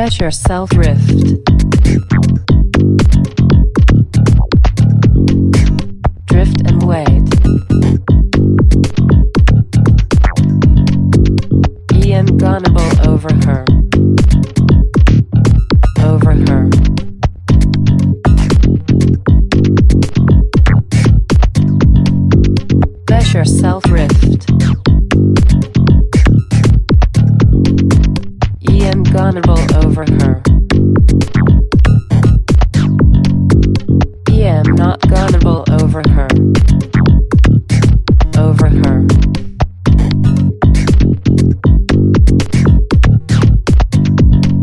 Let yourself drift. Drift and wait. Ian Gonable over her. Over her. Let yourself drift. Gonable over her. Ian not Gonable over her. Over her.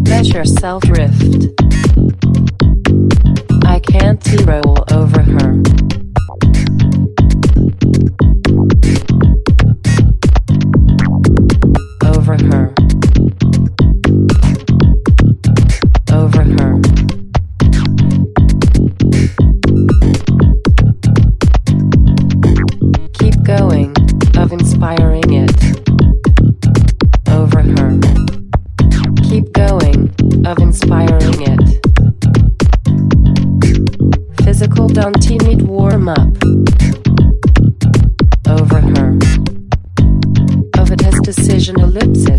Let yourself drift. Of inspiring it. Physical don't warm up? Over her. Of it has decision ellipsis.